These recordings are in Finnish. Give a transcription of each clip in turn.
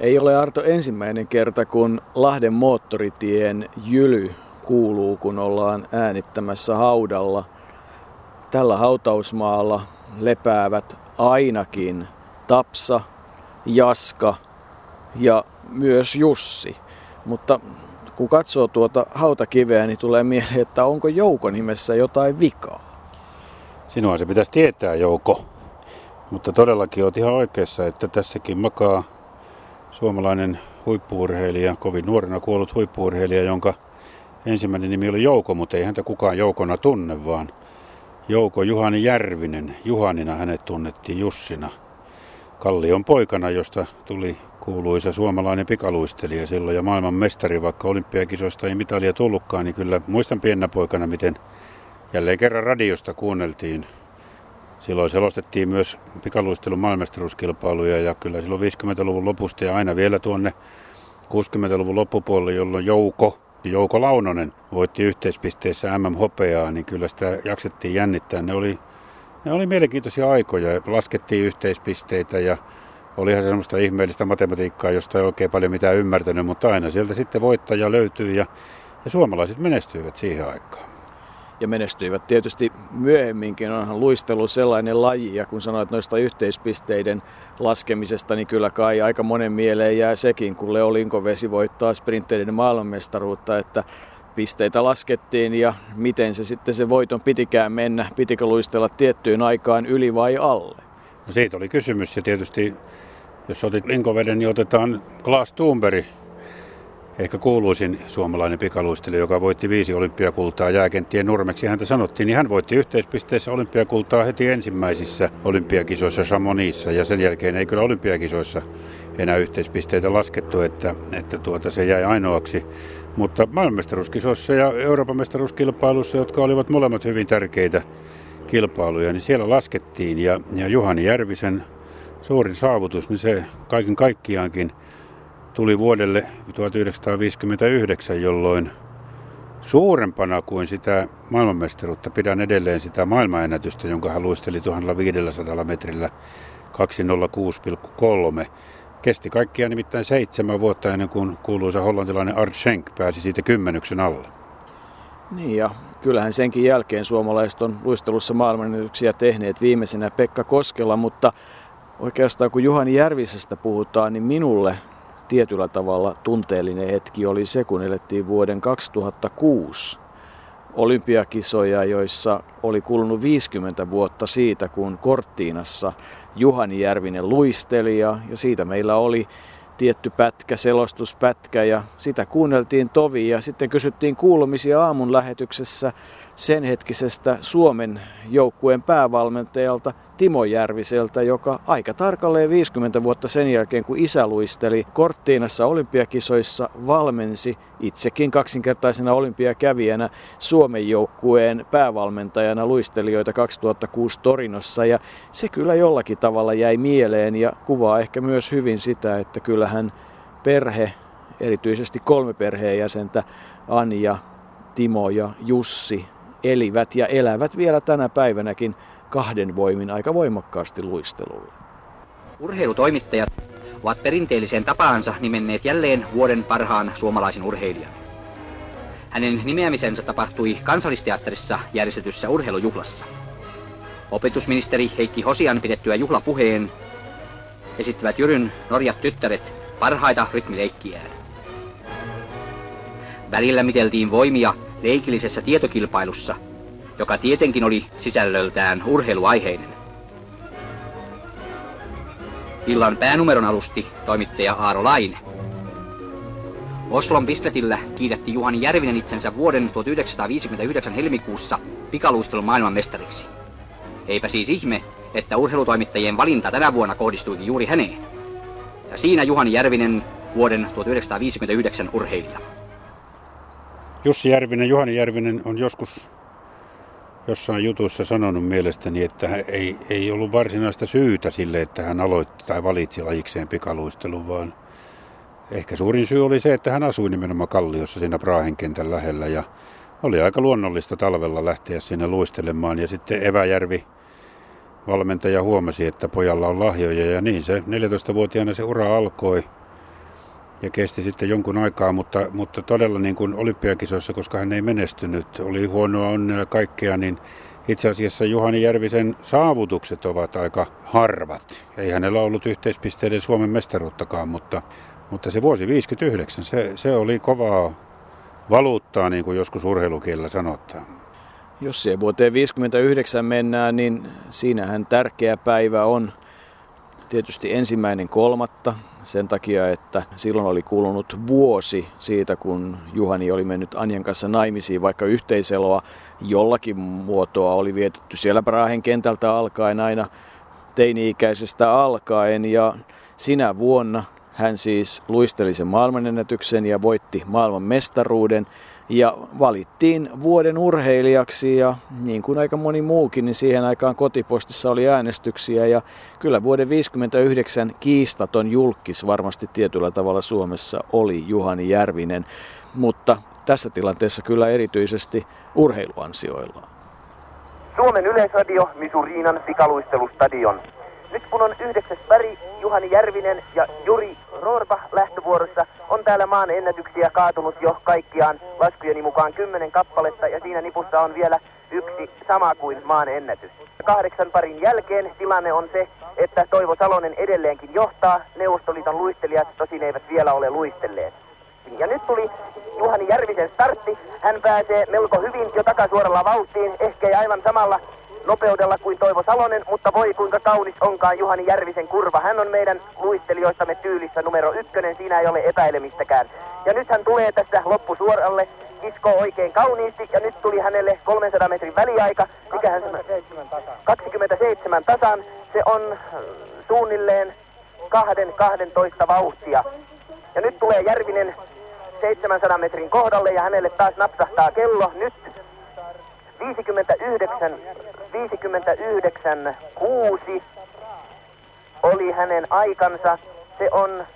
Ei ole Arto ensimmäinen kerta, kun Lahden moottoritien jyly kuuluu, kun ollaan äänittämässä haudalla. Tällä hautausmaalla lepäävät ainakin Tapsa, Jaska ja myös Jussi. Mutta kun katsoo tuota hautakiveä, niin tulee mieleen, että onko Jouko nimessä jotain vikaa. Sinua se pitäisi tietää, Jouko. Mutta todellakin olet ihan oikeassa, että tässäkin makaa suomalainen huippuurheilija, kovin nuorena kuollut huippuurheilija, jonka ensimmäinen nimi oli Jouko, mutta ei häntä kukaan Joukona tunne, vaan Jouko Juhani Järvinen. Juhanina hänet tunnettiin Jussina. Kallion poikana, josta tuli kuuluisa suomalainen pikaluistelija silloin ja maailman mestari, vaikka olympiakisoista ei mitalia tullutkaan, niin kyllä muistan pienenä poikana, miten jälleen kerran radiosta kuunneltiin. Silloin selostettiin myös pikaluistelun maailmestaruuskilpailuja ja kyllä silloin 50-luvun lopusta ja aina vielä tuonne 60-luvun loppupuolelle, jolloin Jouko, Jouko Launonen voitti yhteispisteessä MM-hopeaa, niin kyllä sitä jaksettiin jännittää. Ne oli, ne oli mielenkiintoisia aikoja. Laskettiin yhteispisteitä ja olihan se semmoista ihmeellistä matematiikkaa, josta ei oikein paljon mitään ymmärtänyt, mutta aina sieltä sitten voittaja löytyy ja, ja suomalaiset menestyivät siihen aikaan. Ja menestyivät tietysti myöhemminkin. Onhan luistelu sellainen laji, ja kun sanoit noista yhteispisteiden laskemisesta, niin kyllä kai aika monen mieleen jää sekin, kun Leo Linkovesi voittaa sprinteiden maailmanmestaruutta, että pisteitä laskettiin ja miten se sitten se voiton pitikään mennä, pitikö luistella tiettyyn aikaan yli vai alle. No siitä oli kysymys ja tietysti jos otit Linkoveden, niin otetaan Klaas Thunberg, ehkä kuuluisin suomalainen pikaluistelija, joka voitti viisi olympiakultaa jääkenttien nurmeksi. Häntä sanottiin, niin hän voitti yhteispisteessä olympiakultaa heti ensimmäisissä olympiakisoissa Chamonixissa ja sen jälkeen ei kyllä olympiakisoissa enää yhteispisteitä laskettu, että, että tuota, se jäi ainoaksi. Mutta maailmanmestaruuskisoissa ja Euroopan mestaruuskilpailussa, jotka olivat molemmat hyvin tärkeitä kilpailuja, niin siellä laskettiin ja, ja Juhani Järvisen suurin saavutus, niin se kaiken kaikkiaankin tuli vuodelle 1959, jolloin suurempana kuin sitä maailmanmestaruutta pidän edelleen sitä maailmanennätystä, jonka hän luisteli 1500 metrillä 206,3. Kesti kaikkiaan nimittäin seitsemän vuotta ennen kuin kuuluisa hollantilainen Art Schenk pääsi siitä kymmenyksen alle. Niin ja kyllähän senkin jälkeen suomalaiset on luistelussa maailmanennätyksiä tehneet viimeisenä Pekka Koskela, mutta Oikeastaan kun Juhani Järvisestä puhutaan, niin minulle tietyllä tavalla tunteellinen hetki oli se, kun elettiin vuoden 2006 olympiakisoja, joissa oli kulunut 50 vuotta siitä, kun Korttiinassa Juhani Järvinen luisteli ja, ja siitä meillä oli tietty pätkä, selostuspätkä ja sitä kuunneltiin tovi ja sitten kysyttiin kuulumisia aamun lähetyksessä sen hetkisestä Suomen joukkueen päävalmentajalta Timo Järviseltä, joka aika tarkalleen 50 vuotta sen jälkeen, kun isä luisteli Korttiinassa olympiakisoissa, valmensi itsekin kaksinkertaisena olympiakävijänä Suomen joukkueen päävalmentajana luistelijoita 2006 Torinossa. Ja se kyllä jollakin tavalla jäi mieleen ja kuvaa ehkä myös hyvin sitä, että kyllähän perhe, erityisesti kolme perheenjäsentä, Anja, Timo ja Jussi, elivät ja elävät vielä tänä päivänäkin kahden voimin aika voimakkaasti luistelulla. Urheilutoimittajat ovat perinteelliseen tapaansa nimenneet jälleen vuoden parhaan suomalaisen urheilijan. Hänen nimeämisensä tapahtui kansallisteatterissa järjestetyssä urheilujuhlassa. Opetusministeri Heikki Hosian pidettyä juhlapuheen esittivät Jyryn Norjat tyttäret parhaita rytmileikkiään. Välillä miteltiin voimia leikillisessä tietokilpailussa, joka tietenkin oli sisällöltään urheiluaiheinen. Illan päänumeron alusti toimittaja Aaro Laine. Oslon Bisletillä kiitätti Juhani Järvinen itsensä vuoden 1959 helmikuussa pikaluistelun maailmanmestariksi. Eipä siis ihme, että urheilutoimittajien valinta tänä vuonna kohdistuikin juuri häneen. Ja siinä Juhani Järvinen vuoden 1959 urheilija. Jussi Järvinen, Juhani Järvinen on joskus jossain jutussa sanonut mielestäni, että ei, ei ollut varsinaista syytä sille, että hän aloitti tai valitsi lajikseen pikaluistelun, vaan ehkä suurin syy oli se, että hän asui nimenomaan Kalliossa siinä Prahen kentän lähellä ja oli aika luonnollista talvella lähteä sinne luistelemaan ja sitten Eväjärvi valmentaja huomasi, että pojalla on lahjoja ja niin se 14-vuotiaana se ura alkoi. Ja kesti sitten jonkun aikaa, mutta, mutta todella niin kuin olympiakisoissa, koska hän ei menestynyt, oli huonoa onnea kaikkea, niin itse asiassa Juhani Järvisen saavutukset ovat aika harvat. Ei hänellä ollut yhteispisteiden Suomen mestaruuttakaan, mutta, mutta se vuosi 59, se, se oli kovaa valuuttaa, niin kuin joskus urheilukielellä sanotaan. Jos se vuoteen 59 mennään, niin siinähän tärkeä päivä on tietysti ensimmäinen kolmatta sen takia, että silloin oli kulunut vuosi siitä, kun Juhani oli mennyt Anjan kanssa naimisiin, vaikka yhteiseloa jollakin muotoa oli vietetty siellä Brahen kentältä alkaen aina teini-ikäisestä alkaen. Ja sinä vuonna hän siis luisteli sen maailmanennätyksen ja voitti maailman mestaruuden ja valittiin vuoden urheilijaksi ja niin kuin aika moni muukin, niin siihen aikaan kotipostissa oli äänestyksiä ja kyllä vuoden 59 kiistaton julkis varmasti tietyllä tavalla Suomessa oli Juhani Järvinen, mutta tässä tilanteessa kyllä erityisesti urheiluansioilla. Suomen yleisradio Misuriinan pikaluistelustadion. Nyt kun on yhdeksäs väri, Juhani Järvinen ja Juri Roorpa lähtövuorossa on täällä maan ennätyksiä kaatunut jo kaikkiaan laskujeni mukaan kymmenen kappaletta ja siinä nipussa on vielä yksi sama kuin maan ennätys. Kahdeksan parin jälkeen tilanne on se, että Toivo Salonen edelleenkin johtaa, Neuvostoliiton luistelijat tosin eivät vielä ole luistelleet. Ja nyt tuli Juhani Järvisen startti. Hän pääsee melko hyvin jo takasuoralla vauhtiin, ehkä ei aivan samalla nopeudella kuin Toivo Salonen, mutta voi kuinka kaunis onkaan Juhani Järvisen kurva. Hän on meidän luistelijoistamme tyylissä numero ykkönen, siinä ei ole epäilemistäkään. Ja nyt hän tulee tässä loppusuoralle, kiskoo oikein kauniisti ja nyt tuli hänelle 300 metrin väliaika. Mikä hän 27 tasan. Se on äh, suunnilleen kahden 12 vauhtia. Ja nyt tulee Järvinen 700 metrin kohdalle ja hänelle taas napsahtaa kello. Nyt 59, 59 6 oli hänen aikansa. Se on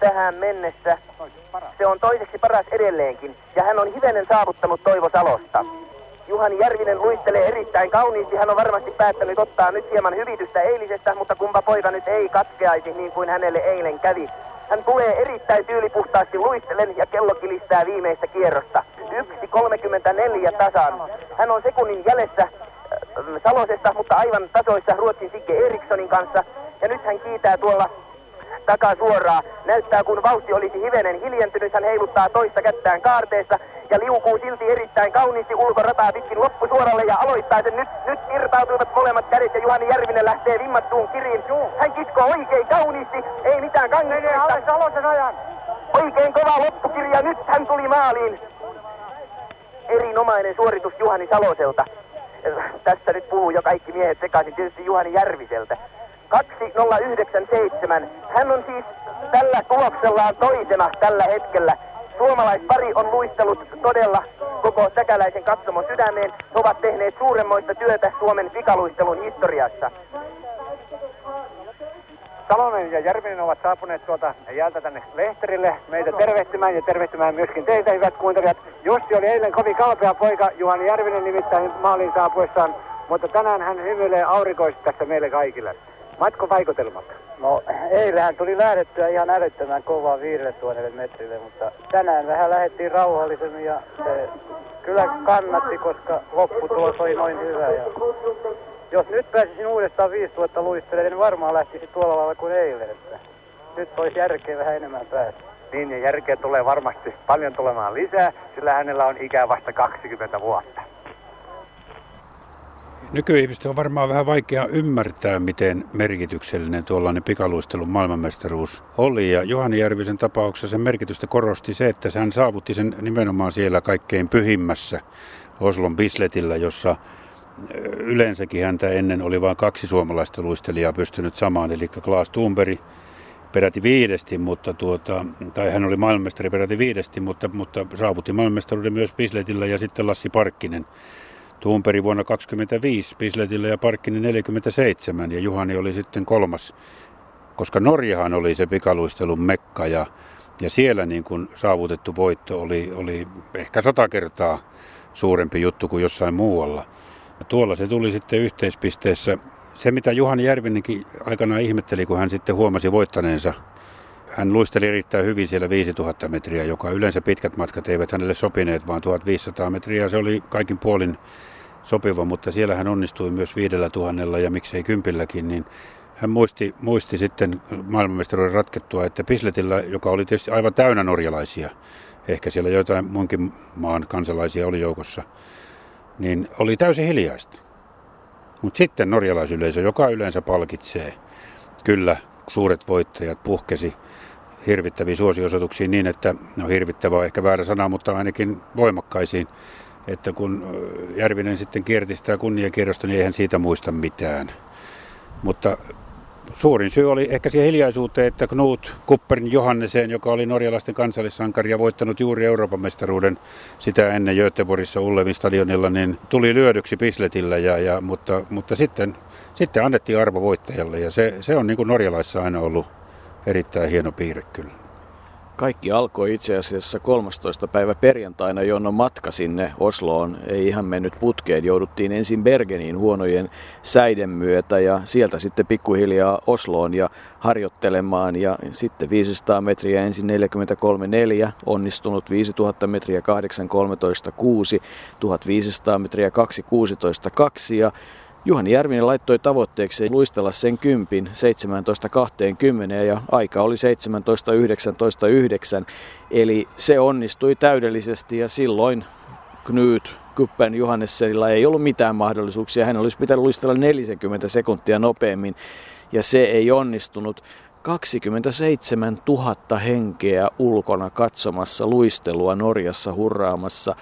tähän mennessä, se on toiseksi paras edelleenkin. Ja hän on hivenen saavuttanut Toivo Salosta. Juhani Järvinen luistelee erittäin kauniisti. Hän on varmasti päättänyt ottaa nyt hieman hyvitystä eilisestä, mutta kumpa poika nyt ei katkeaisi niin kuin hänelle eilen kävi. Hän tulee erittäin tyylipuhtaasti luistellen ja kello kilistää viimeistä kierrosta. 1.34 tasan. Hän on sekunnin jäljessä Salosesta, mutta aivan tasoissa Ruotsin Sigge Erikssonin kanssa. Ja nyt hän kiitää tuolla takaa suoraan. Näyttää kun vauhti olisi hivenen hiljentynyt, hän heiluttaa toista kättään kaarteessa ja liukuu silti erittäin kauniisti ulkorataa pitkin loppusuoralle ja aloittaa sen. Nyt, nyt irtautuivat molemmat kädet ja Juhani Järvinen lähtee vimmattuun kiriin. Hän kiskoo oikein kauniisti, ei mitään ajan. Oikein kova loppukirja, nyt hän tuli maaliin. Erinomainen suoritus Juhani Saloselta. Tästä nyt puhuu jo kaikki miehet sekaisin, tietysti Juhani Järviseltä. 2097. Hän on siis tällä tuloksellaan toisena tällä hetkellä. Suomalaispari on luistellut todella koko täkäläisen katsomon sydämeen. He ovat tehneet suuremmoista työtä Suomen pikaluistelun historiassa. Salonen ja Järvinen ovat saapuneet tuolta jäältä tänne Lehterille meitä tervehtimään ja tervehtimään myöskin teitä hyvät kuuntelijat. Jussi oli eilen kovin kalpea poika, Juhani Järvinen nimittäin maaliin saapuessaan, mutta tänään hän hymyilee aurinkoisesti tässä meille kaikille. Matko vaikutelmat? No eilähän tuli lähdettyä ihan älyttömän kovaa 5000 metrille, mutta tänään vähän lähdettiin rauhallisemmin ja se kyllä kannatti, koska lopputulos oli noin hyvä. Ja jos nyt pääsisin uudestaan 5000 luistelemaan, niin varmaan lähtisi tuolla lailla kuin eilen. Että nyt olisi järkeä vähän enemmän päästä. Niin ja järkeä tulee varmasti paljon tulemaan lisää, sillä hänellä on ikää vasta 20 vuotta. Nykyihmisten on varmaan vähän vaikea ymmärtää, miten merkityksellinen tuollainen pikaluistelun maailmanmestaruus oli. Ja Juhani Järvisen tapauksessa sen merkitystä korosti se, että hän saavutti sen nimenomaan siellä kaikkein pyhimmässä Oslon Bisletillä, jossa yleensäkin häntä ennen oli vain kaksi suomalaista luistelijaa pystynyt samaan, eli Klaas Thunberg peräti viidesti, mutta tuota, tai hän oli maailmanmestari peräti viidesti, mutta, mutta saavutti maailmanmestaruuden myös Bisletillä ja sitten Lassi Parkkinen Tuumperi vuonna 25, Pisletillä ja Parkkinen 47 ja Juhani oli sitten kolmas, koska Norjahan oli se pikaluistelun mekka ja, ja siellä niin kuin saavutettu voitto oli, oli ehkä sata kertaa suurempi juttu kuin jossain muualla. Tuolla se tuli sitten yhteispisteessä. Se mitä Juhani Järvinenkin aikanaan ihmetteli, kun hän sitten huomasi voittaneensa hän luisteli erittäin hyvin siellä 5000 metriä, joka yleensä pitkät matkat eivät hänelle sopineet, vaan 1500 metriä. Se oli kaikin puolin sopiva, mutta siellä hän onnistui myös viidellä tuhannella ja miksei kympilläkin, niin hän muisti, muisti sitten maailmanmestaruuden ratkettua, että Pisletillä, joka oli tietysti aivan täynnä norjalaisia, ehkä siellä joitain muunkin maan kansalaisia oli joukossa, niin oli täysin hiljaista. Mutta sitten norjalaisyleisö, joka yleensä palkitsee, kyllä suuret voittajat puhkesi hirvittäviin suosiosoituksiin niin, että, no hirvittävä on ehkä väärä sana, mutta ainakin voimakkaisiin, että kun Järvinen sitten kierti sitä kunniakierrosta, niin eihän siitä muista mitään. Mutta suurin syy oli ehkä siihen hiljaisuuteen, että Knut Kupperin Johannesen, joka oli norjalaisten kansallissankari ja voittanut juuri Euroopan mestaruuden sitä ennen Göteborgissa Ullevin stadionilla, niin tuli lyödyksi Pisletillä, ja, ja, mutta, mutta sitten, sitten annettiin arvo voittajalle ja se, se on niin kuin norjalaissa aina ollut erittäin hieno piirre kyllä. Kaikki alkoi itse asiassa 13. päivä perjantaina, jolloin matka sinne Osloon ei ihan mennyt putkeen. Jouduttiin ensin Bergeniin huonojen säiden myötä ja sieltä sitten pikkuhiljaa Osloon ja harjoittelemaan. Ja sitten 500 metriä ensin 43,4, onnistunut 5000 metriä 8,13,6, 1500 metriä 2,16,2 ja Juhani Järvinen laittoi tavoitteeksi luistella sen kympin 17.20 ja aika oli 17.19.9. Eli se onnistui täydellisesti ja silloin Knut Kuppen Johannessenilla ei ollut mitään mahdollisuuksia. Hän olisi pitänyt luistella 40 sekuntia nopeammin ja se ei onnistunut. 27 000 henkeä ulkona katsomassa luistelua Norjassa hurraamassa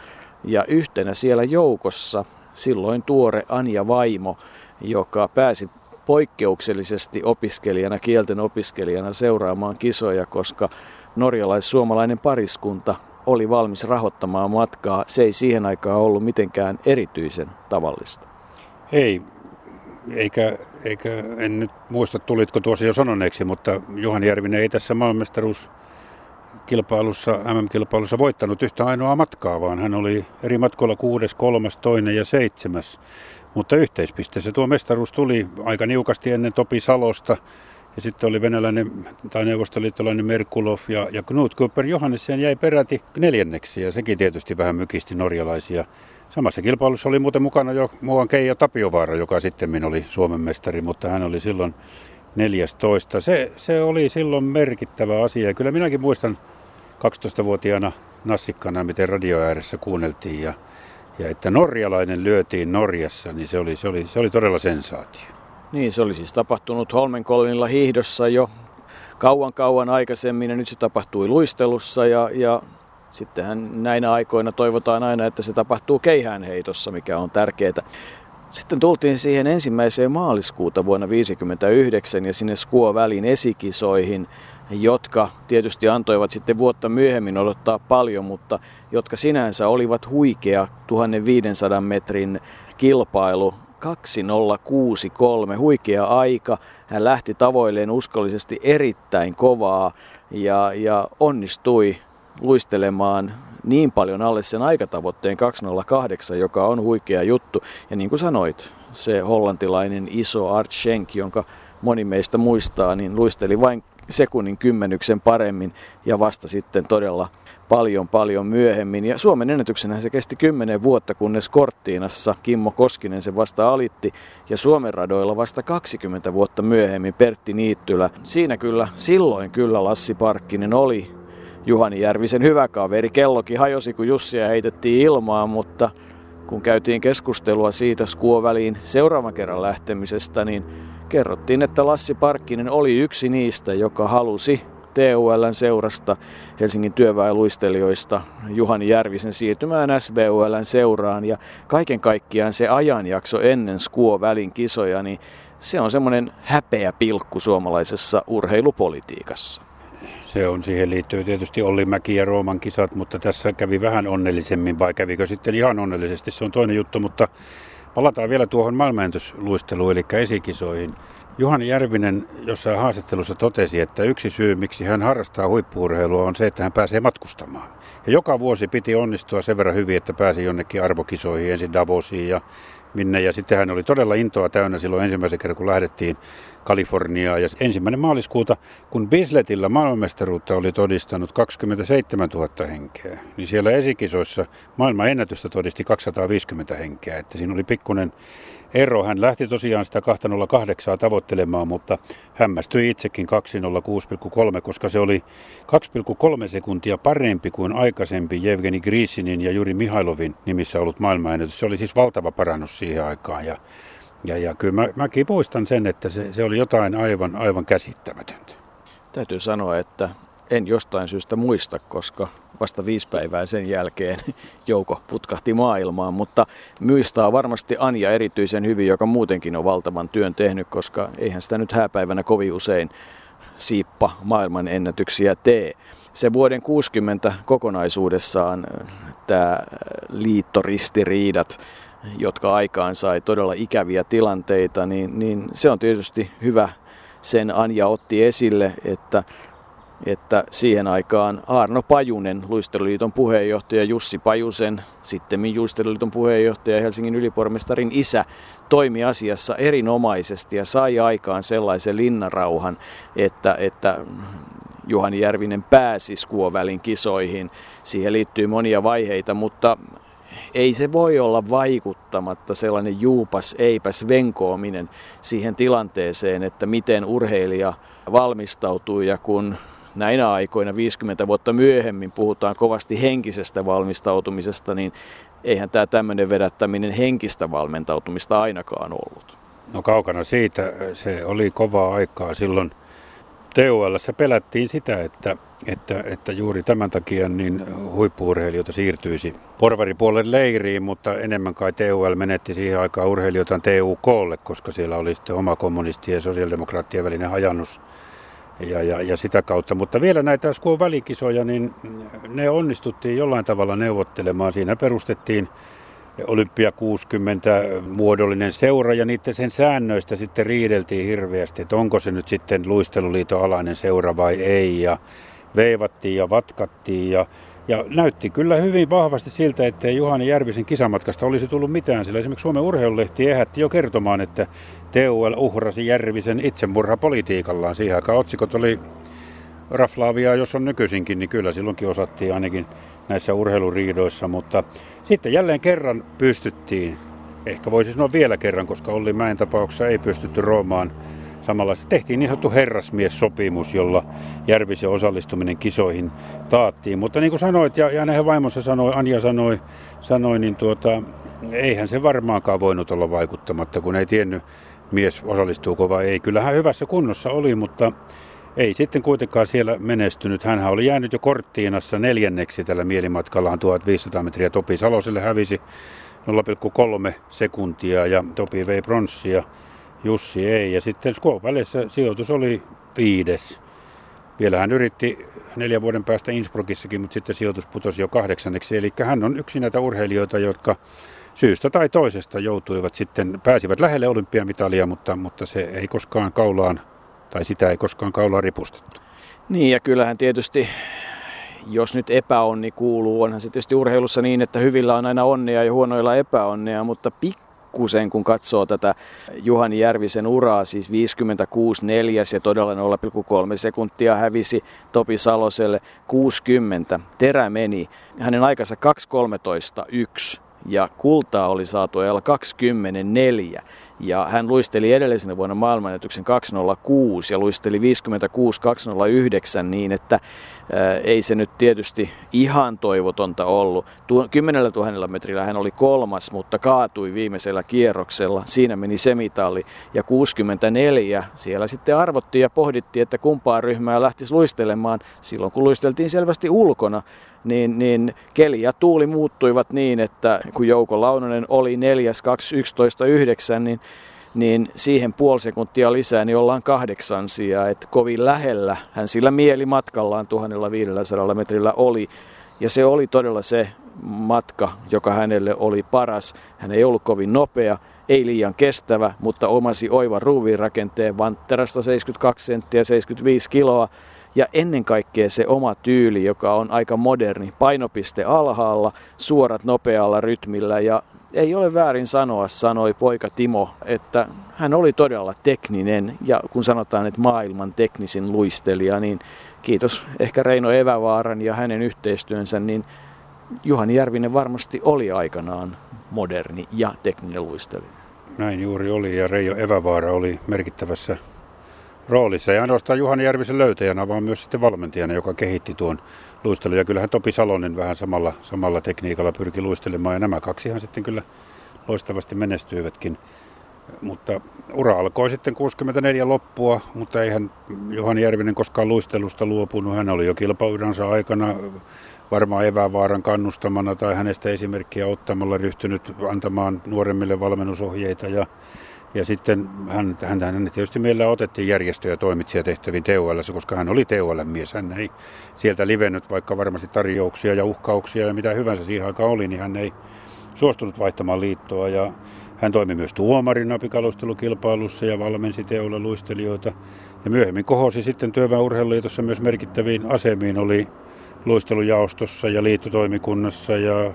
ja yhtenä siellä joukossa silloin tuore Anja Vaimo, joka pääsi poikkeuksellisesti opiskelijana, kielten opiskelijana seuraamaan kisoja, koska norjalais-suomalainen pariskunta oli valmis rahoittamaan matkaa. Se ei siihen aikaan ollut mitenkään erityisen tavallista. Ei, eikä, eikä en nyt muista tulitko tuossa jo sanoneeksi, mutta Juhani Järvinen ei tässä maailmestaruus kilpailussa, MM-kilpailussa voittanut yhtä ainoa matkaa, vaan hän oli eri matkoilla kuudes, kolmas, toinen ja seitsemäs. Mutta yhteispisteessä tuo mestaruus tuli aika niukasti ennen Topi Salosta. Ja sitten oli venäläinen tai neuvostoliittolainen Merkulov ja, ja Knut Cooper Johannessen jäi peräti neljänneksi ja sekin tietysti vähän mykisti norjalaisia. Samassa kilpailussa oli muuten mukana jo muuan Keijo Tapiovaara, joka sitten oli Suomen mestari, mutta hän oli silloin 14. Se, se oli silloin merkittävä asia. Ja kyllä minäkin muistan 12-vuotiaana nassikkana, miten radio ääressä kuunneltiin ja, ja että norjalainen lyötiin Norjassa, niin se oli, se oli, se oli todella sensaatio. Niin, se oli siis tapahtunut Holmenkollinilla hiihdossa jo kauan kauan aikaisemmin ja nyt se tapahtui luistelussa ja, ja sittenhän näinä aikoina toivotaan aina, että se tapahtuu keihäänheitossa, mikä on tärkeää. Sitten tultiin siihen ensimmäiseen maaliskuuta vuonna 1959 ja sinne Skuo-välin esikisoihin, jotka tietysti antoivat sitten vuotta myöhemmin odottaa paljon, mutta jotka sinänsä olivat huikea 1500 metrin kilpailu 2063, huikea aika. Hän lähti tavoilleen uskollisesti erittäin kovaa ja, ja onnistui luistelemaan niin paljon alle sen aikatavoitteen 208, joka on huikea juttu. Ja niin kuin sanoit, se hollantilainen iso Art Schenk, jonka moni meistä muistaa, niin luisteli vain sekunnin kymmenyksen paremmin ja vasta sitten todella paljon paljon myöhemmin. Ja Suomen ennätyksenä se kesti 10 vuotta, kunnes Korttiinassa Kimmo Koskinen se vasta alitti ja Suomen radoilla vasta 20 vuotta myöhemmin Pertti Niittylä. Siinä kyllä, silloin kyllä Lassi Parkkinen oli Juhani Järvisen hyvä kaveri. Kellokin hajosi, kun Jussia heitettiin ilmaan, mutta kun käytiin keskustelua siitä Skuoväliin seuraavan kerran lähtemisestä, niin kerrottiin, että Lassi Parkkinen oli yksi niistä, joka halusi TULn seurasta Helsingin työväenluistelijoista Juhani Järvisen siirtymään SVULn seuraan. Ja kaiken kaikkiaan se ajanjakso ennen Skuo-välin kisoja, niin se on semmoinen häpeä pilkku suomalaisessa urheilupolitiikassa. Se on, siihen liittyy tietysti Olli Mäki ja Rooman kisat, mutta tässä kävi vähän onnellisemmin, vai kävikö sitten ihan onnellisesti, se on toinen juttu, mutta palataan vielä tuohon maailmanennätysluisteluun, eli esikisoihin. Juhani Järvinen jossain haastattelussa totesi, että yksi syy, miksi hän harrastaa huippuurheilua, on se, että hän pääsee matkustamaan. Ja joka vuosi piti onnistua sen verran hyvin, että pääsi jonnekin arvokisoihin, ensin Davosiin ja minne. Ja sitten hän oli todella intoa täynnä silloin ensimmäisen kerran, kun lähdettiin Kaliforniaan. Ja ensimmäinen maaliskuuta, kun Bisletillä maailmanmestaruutta oli todistanut 27 000 henkeä, niin siellä esikisoissa maailman ennätystä todisti 250 henkeä. Että siinä oli pikkuinen ero. Hän lähti tosiaan sitä 208 tavoittelemaan, mutta hämmästyi itsekin 206,3, koska se oli 2,3 sekuntia parempi kuin aikaisempi Jevgeni Grisinin ja Juri Mihailovin nimissä ollut maailmanennätys. Se oli siis valtava parannus siihen aikaan ja, ja, ja kyllä mä, mäkin muistan sen, että se, se oli jotain aivan, aivan käsittämätöntä. Täytyy sanoa, että en jostain syystä muista, koska vasta viisi päivää sen jälkeen Jouko putkahti maailmaan, mutta muistaa varmasti Anja erityisen hyvin, joka muutenkin on valtavan työn tehnyt, koska eihän sitä nyt hääpäivänä kovin usein siippa maailman ennätyksiä tee. Se vuoden 60 kokonaisuudessaan tämä liittoristiriidat, jotka aikaan sai todella ikäviä tilanteita, niin, niin se on tietysti hyvä. Sen Anja otti esille, että että siihen aikaan Arno Pajunen, Luisteluliiton puheenjohtaja Jussi Pajusen, sitten Luisteluliiton puheenjohtaja Helsingin ylipormestarin isä, toimi asiassa erinomaisesti ja sai aikaan sellaisen linnarauhan, että, että Juhani Järvinen pääsi Skuovälin kisoihin. Siihen liittyy monia vaiheita, mutta ei se voi olla vaikuttamatta sellainen juupas eipäs venkoominen siihen tilanteeseen, että miten urheilija valmistautuu ja kun näinä aikoina 50 vuotta myöhemmin puhutaan kovasti henkisestä valmistautumisesta, niin eihän tämä tämmöinen vedättäminen henkistä valmentautumista ainakaan ollut. No kaukana siitä, se oli kovaa aikaa silloin. TUL pelättiin sitä, että, että, että juuri tämän takia niin huippuurheilijoita siirtyisi porvaripuolen leiriin, mutta enemmän kai TUL menetti siihen aikaan urheilijoita TUKlle, koska siellä oli sitten oma kommunistien ja sosiaalidemokraattien välinen hajannus ja, ja, ja sitä kautta. Mutta vielä näitä Skuon välikisoja, niin ne onnistuttiin jollain tavalla neuvottelemaan. Siinä perustettiin Olympia 60 muodollinen seura ja niiden sen säännöistä sitten riideltiin hirveästi, että onko se nyt sitten luisteluliiton alainen seura vai ei. Ja veivattiin ja vatkattiin ja ja näytti kyllä hyvin vahvasti siltä, että Juhani Järvisen kisamatkasta olisi tullut mitään, sillä esimerkiksi Suomen urheilulehti ehätti jo kertomaan, että TUL uhrasi Järvisen itsemurha politiikallaan. Siihen aikaan otsikot oli raflaavia, jos on nykyisinkin, niin kyllä silloinkin osattiin ainakin näissä urheiluriidoissa, mutta sitten jälleen kerran pystyttiin, ehkä voisi sanoa vielä kerran, koska Olli Mäen tapauksessa ei pystytty Roomaan samanlaista. Tehtiin niin sanottu herrasmies-sopimus, jolla Järvisen osallistuminen kisoihin taattiin. Mutta niin kuin sanoit, ja, ja näihin vaimonsa sanoi, Anja sanoi, sanoi niin tuota, eihän se varmaankaan voinut olla vaikuttamatta, kun ei tiennyt mies osallistuuko vai ei. Kyllä hän hyvässä kunnossa oli, mutta ei sitten kuitenkaan siellä menestynyt. Hän oli jäänyt jo Korttiinassa neljänneksi tällä mielimatkallaan 1500 metriä. Topi Saloselle hävisi 0,3 sekuntia ja Topi vei pronssia. Jussi ei. Ja sitten välissä sijoitus oli viides. Vielä hän yritti neljän vuoden päästä Innsbruckissakin, mutta sitten sijoitus putosi jo kahdeksanneksi. Eli hän on yksi näitä urheilijoita, jotka syystä tai toisesta joutuivat sitten, pääsivät lähelle olympiamitalia, mutta, mutta se ei koskaan kaulaan, tai sitä ei koskaan kaulaan ripustettu. Niin ja kyllähän tietysti jos nyt epäonni kuuluu, onhan se tietysti urheilussa niin, että hyvillä on aina onnea ja huonoilla epäonnea, mutta pikku pikkusen, kun katsoo tätä Juhani Järvisen uraa, siis 56 neljäs ja todella 0,3 sekuntia hävisi Topi Saloselle 60. Terä meni. Hänen aikansa 2.13.1 ja kultaa oli saatu ajalla 24. Ja hän luisteli edellisenä vuonna maailmanennätyksen 206 ja luisteli 56-209 niin, että ää, ei se nyt tietysti ihan toivotonta ollut. Tuo, 10 000 metrillä hän oli kolmas, mutta kaatui viimeisellä kierroksella. Siinä meni semitali ja 64. Siellä sitten arvottiin ja pohdittiin, että kumpaa ryhmää lähtisi luistelemaan silloin, kun luisteltiin selvästi ulkona niin, niin keli ja tuuli muuttuivat niin, että kun Jouko Launonen oli 4 2 11 9, niin niin siihen puoli sekuntia lisää, niin ollaan kahdeksansia, että kovin lähellä hän sillä mieli matkallaan 1500 metrillä oli. Ja se oli todella se matka, joka hänelle oli paras. Hän ei ollut kovin nopea, ei liian kestävä, mutta omasi oivan ruuviin rakenteen Vantterasta 72 senttiä 75 kiloa ja ennen kaikkea se oma tyyli, joka on aika moderni, painopiste alhaalla, suorat nopealla rytmillä. Ja ei ole väärin sanoa, sanoi poika Timo, että hän oli todella tekninen. Ja kun sanotaan, että maailman teknisin luistelija, niin kiitos ehkä Reino Evävaaran ja hänen yhteistyönsä, niin Juhani Järvinen varmasti oli aikanaan moderni ja tekninen luistelija. Näin juuri oli ja Reijo Evävaara oli merkittävässä roolissa. Ja ainoastaan Juhani Järvisen löytäjänä, vaan myös sitten valmentajana, joka kehitti tuon luistelun. Ja kyllähän Topi Salonen vähän samalla, samalla tekniikalla pyrki luistelemaan. Ja nämä kaksihan sitten kyllä loistavasti menestyivätkin. Mutta ura alkoi sitten 64 loppua, mutta eihän Juhani Järvinen koskaan luistelusta luopunut. Hän oli jo kilpauransa aikana varmaan evävaaran kannustamana tai hänestä esimerkkiä ottamalla ryhtynyt antamaan nuoremmille valmennusohjeita ja ja sitten hän, hän, hän tietysti meillä otettiin järjestö- ja toimitsijatehtäviin TUL, koska hän oli TUL-mies. Hän ei sieltä livennyt, vaikka varmasti tarjouksia ja uhkauksia ja mitä hyvänsä siihen aikaan oli, niin hän ei suostunut vaihtamaan liittoa. Ja hän toimi myös tuomarina pikaluistelukilpailussa ja valmensi TUL luistelijoita. Ja myöhemmin kohosi sitten työväenurheiluliitossa myös merkittäviin asemiin, oli luistelujaostossa ja liittotoimikunnassa ja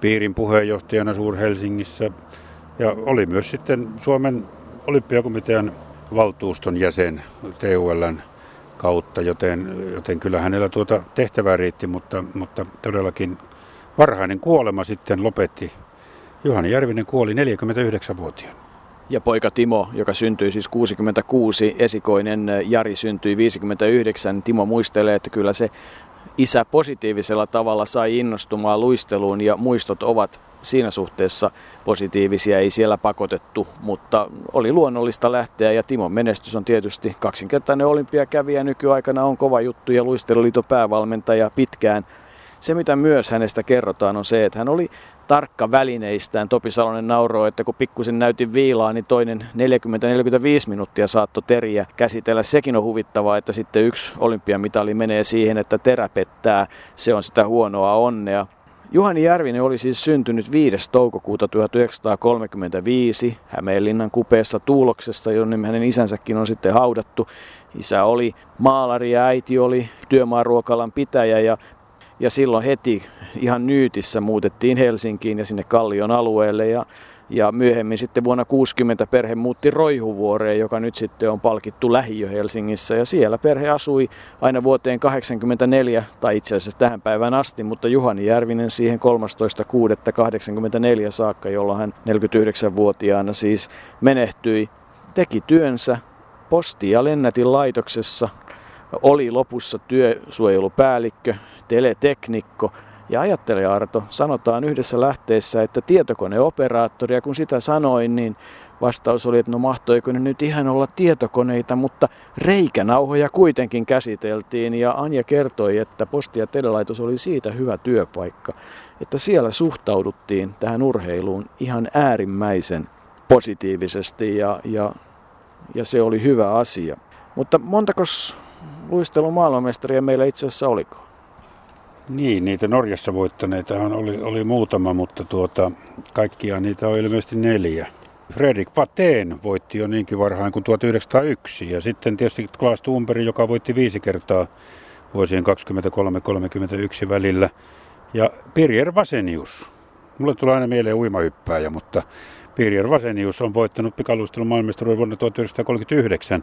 piirin puheenjohtajana Suur-Helsingissä. Ja oli myös sitten Suomen olympiakomitean valtuuston jäsen TULn kautta, joten, joten kyllä hänellä tuota tehtävää riitti, mutta, mutta todellakin varhainen kuolema sitten lopetti. Juhani Järvinen kuoli 49-vuotiaana. Ja poika Timo, joka syntyi siis 66, esikoinen Jari syntyi 59. Timo muistelee, että kyllä se isä positiivisella tavalla sai innostumaan luisteluun ja muistot ovat siinä suhteessa positiivisia, ei siellä pakotettu, mutta oli luonnollista lähteä ja Timon menestys on tietysti kaksinkertainen olympiakävijä nykyaikana on kova juttu ja luisteluliiton päävalmentaja pitkään. Se mitä myös hänestä kerrotaan on se, että hän oli tarkka välineistään. Topi Salonen nauroi, että kun pikkusen näytin viilaa, niin toinen 40-45 minuuttia saatto teriä käsitellä. Sekin on huvittavaa, että sitten yksi olympiamitali menee siihen, että terä pettää. Se on sitä huonoa onnea. Juhani Järvinen oli siis syntynyt 5. toukokuuta 1935 Hämeenlinnan kupeessa Tuuloksessa, jonne hänen isänsäkin on sitten haudattu. Isä oli maalari ja äiti oli työmaaruokalan pitäjä ja ja silloin heti ihan nyytissä muutettiin Helsinkiin ja sinne Kallion alueelle ja, myöhemmin sitten vuonna 60 perhe muutti Roihuvuoreen, joka nyt sitten on palkittu lähiö Helsingissä ja siellä perhe asui aina vuoteen 84 tai itse asiassa tähän päivään asti, mutta Juhani Järvinen siihen 13.6.84 saakka, jolloin hän 49-vuotiaana siis menehtyi, teki työnsä posti- ja lennätin laitoksessa oli lopussa työsuojelupäällikkö, teleteknikko. Ja ajattele Arto, sanotaan yhdessä lähteessä, että tietokoneoperaattori, ja kun sitä sanoin, niin vastaus oli, että no mahtoiko ne nyt ihan olla tietokoneita, mutta reikänauhoja kuitenkin käsiteltiin ja Anja kertoi, että posti- ja telelaitos oli siitä hyvä työpaikka, että siellä suhtauduttiin tähän urheiluun ihan äärimmäisen positiivisesti ja, ja, ja se oli hyvä asia. Mutta montakos luistelun maailmanmestaria meillä itse asiassa oliko? Niin, niitä Norjassa voittaneitahan oli, oli muutama, mutta tuota, kaikkia niitä on ilmeisesti neljä. Fredrik Vateen voitti jo niinkin varhain kuin 1901 ja sitten tietysti Klaas Thunberg, joka voitti viisi kertaa vuosien 23-31 välillä. Ja Pirjer Vasenius. Mulle tulee aina mieleen uimahyppääjä, mutta Pirjer Vasenius on voittanut pikaluistelun maailmestaruuden vuonna 1939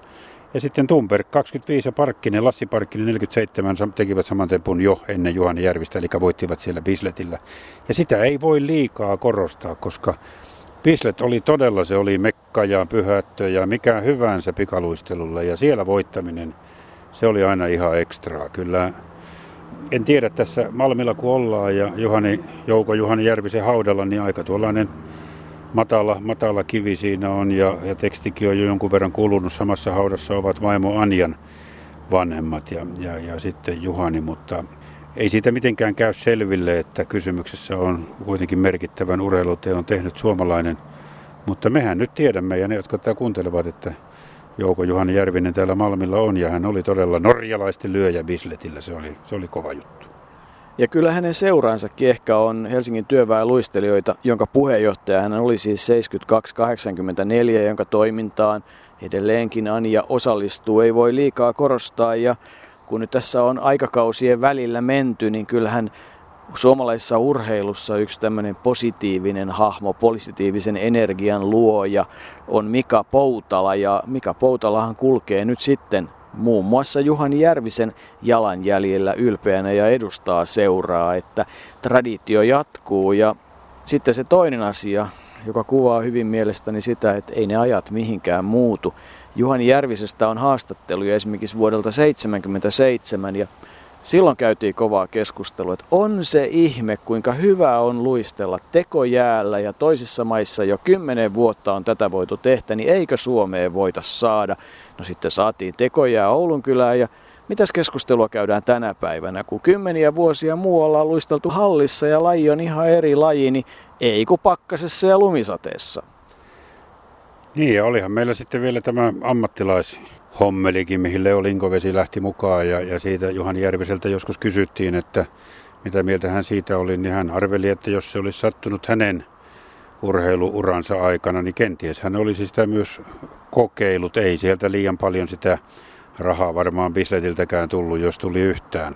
ja sitten Tumberg 25 ja Parkkinen, Lassi Parkkinen 47 tekivät saman tempun jo ennen Juhani Järvistä, eli voittivat siellä Bisletillä. Ja sitä ei voi liikaa korostaa, koska Bislet oli todella, se oli mekka ja pyhättö ja mikä hyvänsä pikaluistelulla ja siellä voittaminen, se oli aina ihan ekstraa. Kyllä en tiedä tässä Malmilla kun ollaan ja Juhani, Jouko Juhani Järvisen haudalla, niin aika tuollainen matala, matala kivi siinä on ja, ja tekstikin on jo jonkun verran kulunut. Samassa haudassa ovat vaimo Anjan vanhemmat ja, ja, ja sitten Juhani, mutta ei siitä mitenkään käy selville, että kysymyksessä on kuitenkin merkittävän urheiluteon tehnyt suomalainen. Mutta mehän nyt tiedämme ja ne, jotka tätä kuuntelevat, että Jouko Juhani Järvinen täällä Malmilla on ja hän oli todella norjalaisten lyöjä Bisletillä. Se oli, se oli kova juttu. Ja kyllä hänen seuraansakin ehkä on Helsingin työväenluistelijoita, jonka puheenjohtaja hän oli siis 72-84, jonka toimintaan edelleenkin Anja osallistuu. Ei voi liikaa korostaa ja kun nyt tässä on aikakausien välillä menty, niin kyllähän suomalaisessa urheilussa yksi tämmöinen positiivinen hahmo, positiivisen energian luoja on Mika Poutala. Ja Mika Poutalahan kulkee nyt sitten muun muassa Juhani Järvisen jalanjäljellä ylpeänä ja edustaa seuraa, että traditio jatkuu. Ja sitten se toinen asia, joka kuvaa hyvin mielestäni sitä, että ei ne ajat mihinkään muutu. Juhani Järvisestä on haastatteluja esimerkiksi vuodelta 1977 ja silloin käytiin kovaa keskustelua, että on se ihme, kuinka hyvä on luistella tekojäällä ja toisissa maissa jo kymmenen vuotta on tätä voitu tehdä, niin eikö Suomeen voita saada? No sitten saatiin tekojää Oulun kylään ja Mitäs keskustelua käydään tänä päivänä, kun kymmeniä vuosia muualla on luisteltu hallissa ja laji on ihan eri laji, niin ei kuin pakkasessa ja lumisateessa. Niin, ja olihan meillä sitten vielä tämä ammattilaishommelikin, mihin Leo Linkovesi lähti mukaan, ja, ja siitä Juhan Järviseltä joskus kysyttiin, että mitä mieltä hän siitä oli, niin hän arveli, että jos se olisi sattunut hänen urheiluuransa aikana, niin kenties hän olisi sitä myös kokeillut. Ei sieltä liian paljon sitä rahaa varmaan Bisletiltäkään tullut, jos tuli yhtään.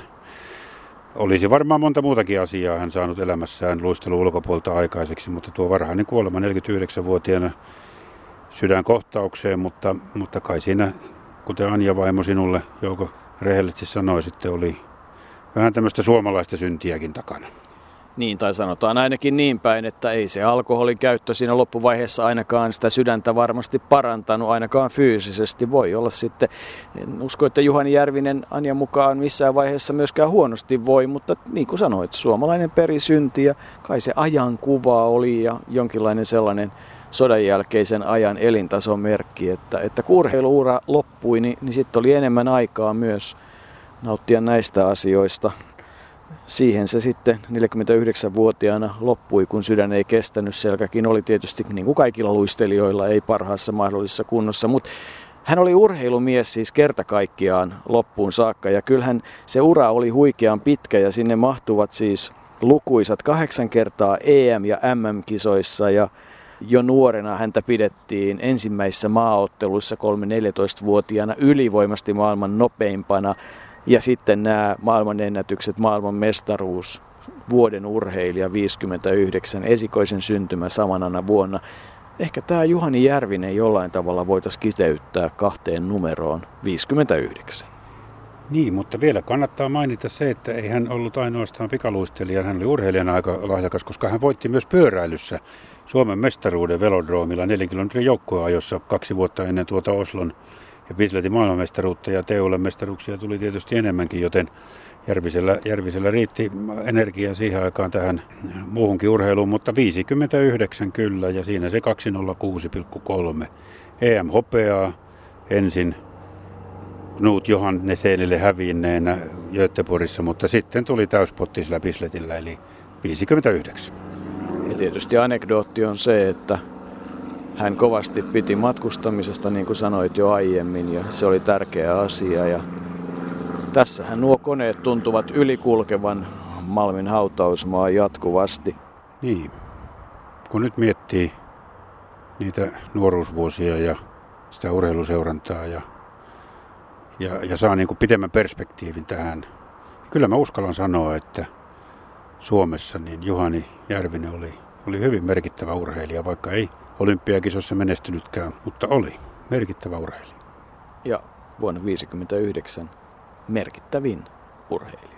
Olisi varmaan monta muutakin asiaa hän saanut elämässään luistelun ulkopuolta aikaiseksi, mutta tuo varhainen kuolema 49-vuotiaana sydänkohtaukseen, mutta, mutta kai siinä, kuten Anja vaimo sinulle Jouko rehellisesti sanoi, sitten oli vähän tämmöistä suomalaista syntiäkin takana. Niin, tai sanotaan ainakin niin päin, että ei se alkoholin käyttö siinä loppuvaiheessa ainakaan sitä sydäntä varmasti parantanut, ainakaan fyysisesti. Voi olla sitten, en usko, että Juhani Järvinen Anja mukaan missään vaiheessa myöskään huonosti voi, mutta niin kuin sanoit, suomalainen perisynti ja kai se ajan kuva oli ja jonkinlainen sellainen sodan jälkeisen ajan elintason merkki, että, että kun urheiluura loppui, niin, niin sitten oli enemmän aikaa myös nauttia näistä asioista – siihen se sitten 49-vuotiaana loppui, kun sydän ei kestänyt. Selkäkin oli tietysti, niin kuin kaikilla luistelijoilla, ei parhaassa mahdollisessa kunnossa. Mutta hän oli urheilumies siis kerta kaikkiaan loppuun saakka. Ja kyllähän se ura oli huikean pitkä ja sinne mahtuvat siis lukuisat kahdeksan kertaa EM- ja MM-kisoissa ja jo nuorena häntä pidettiin ensimmäisissä maaotteluissa 3-14-vuotiaana ylivoimasti maailman nopeimpana ja sitten nämä maailmanennätykset, maailman mestaruus, vuoden urheilija 59, esikoisen syntymä samanana vuonna. Ehkä tämä Juhani Järvinen jollain tavalla voitaisiin kiteyttää kahteen numeroon 59. Niin, mutta vielä kannattaa mainita se, että ei hän ollut ainoastaan pikaluistelija, hän oli urheilijana aika lahjakas, koska hän voitti myös pyöräilyssä Suomen mestaruuden velodroomilla 4 kilometrin joukkoajossa kaksi vuotta ennen tuota Oslon ja Bisletin maailmanmestaruutta ja Teulle mestaruuksia tuli tietysti enemmänkin, joten Järvisellä, Järvisellä riitti energiaa siihen aikaan tähän muuhunkin urheiluun, mutta 59 kyllä ja siinä se 206,3. EM hopeaa ensin Knut Johannesenille hävinneenä Göteborgissa, mutta sitten tuli täyspotti sillä Bisletillä eli 59. Tietysti anekdootti on se, että hän kovasti piti matkustamisesta, niin kuin sanoit jo aiemmin, ja se oli tärkeä asia. Ja tässähän nuo koneet tuntuvat ylikulkevan Malmin hautausmaa jatkuvasti. Niin, kun nyt miettii niitä nuoruusvuosia ja sitä urheiluseurantaa ja, ja, ja saa niin kuin pitemmän perspektiivin tähän, niin kyllä mä uskallan sanoa, että Suomessa niin Juhani Järvinen oli, oli hyvin merkittävä urheilija, vaikka ei olympiakisossa menestynytkään, mutta oli merkittävä urheilija. Ja vuonna 1959 merkittävin urheilija.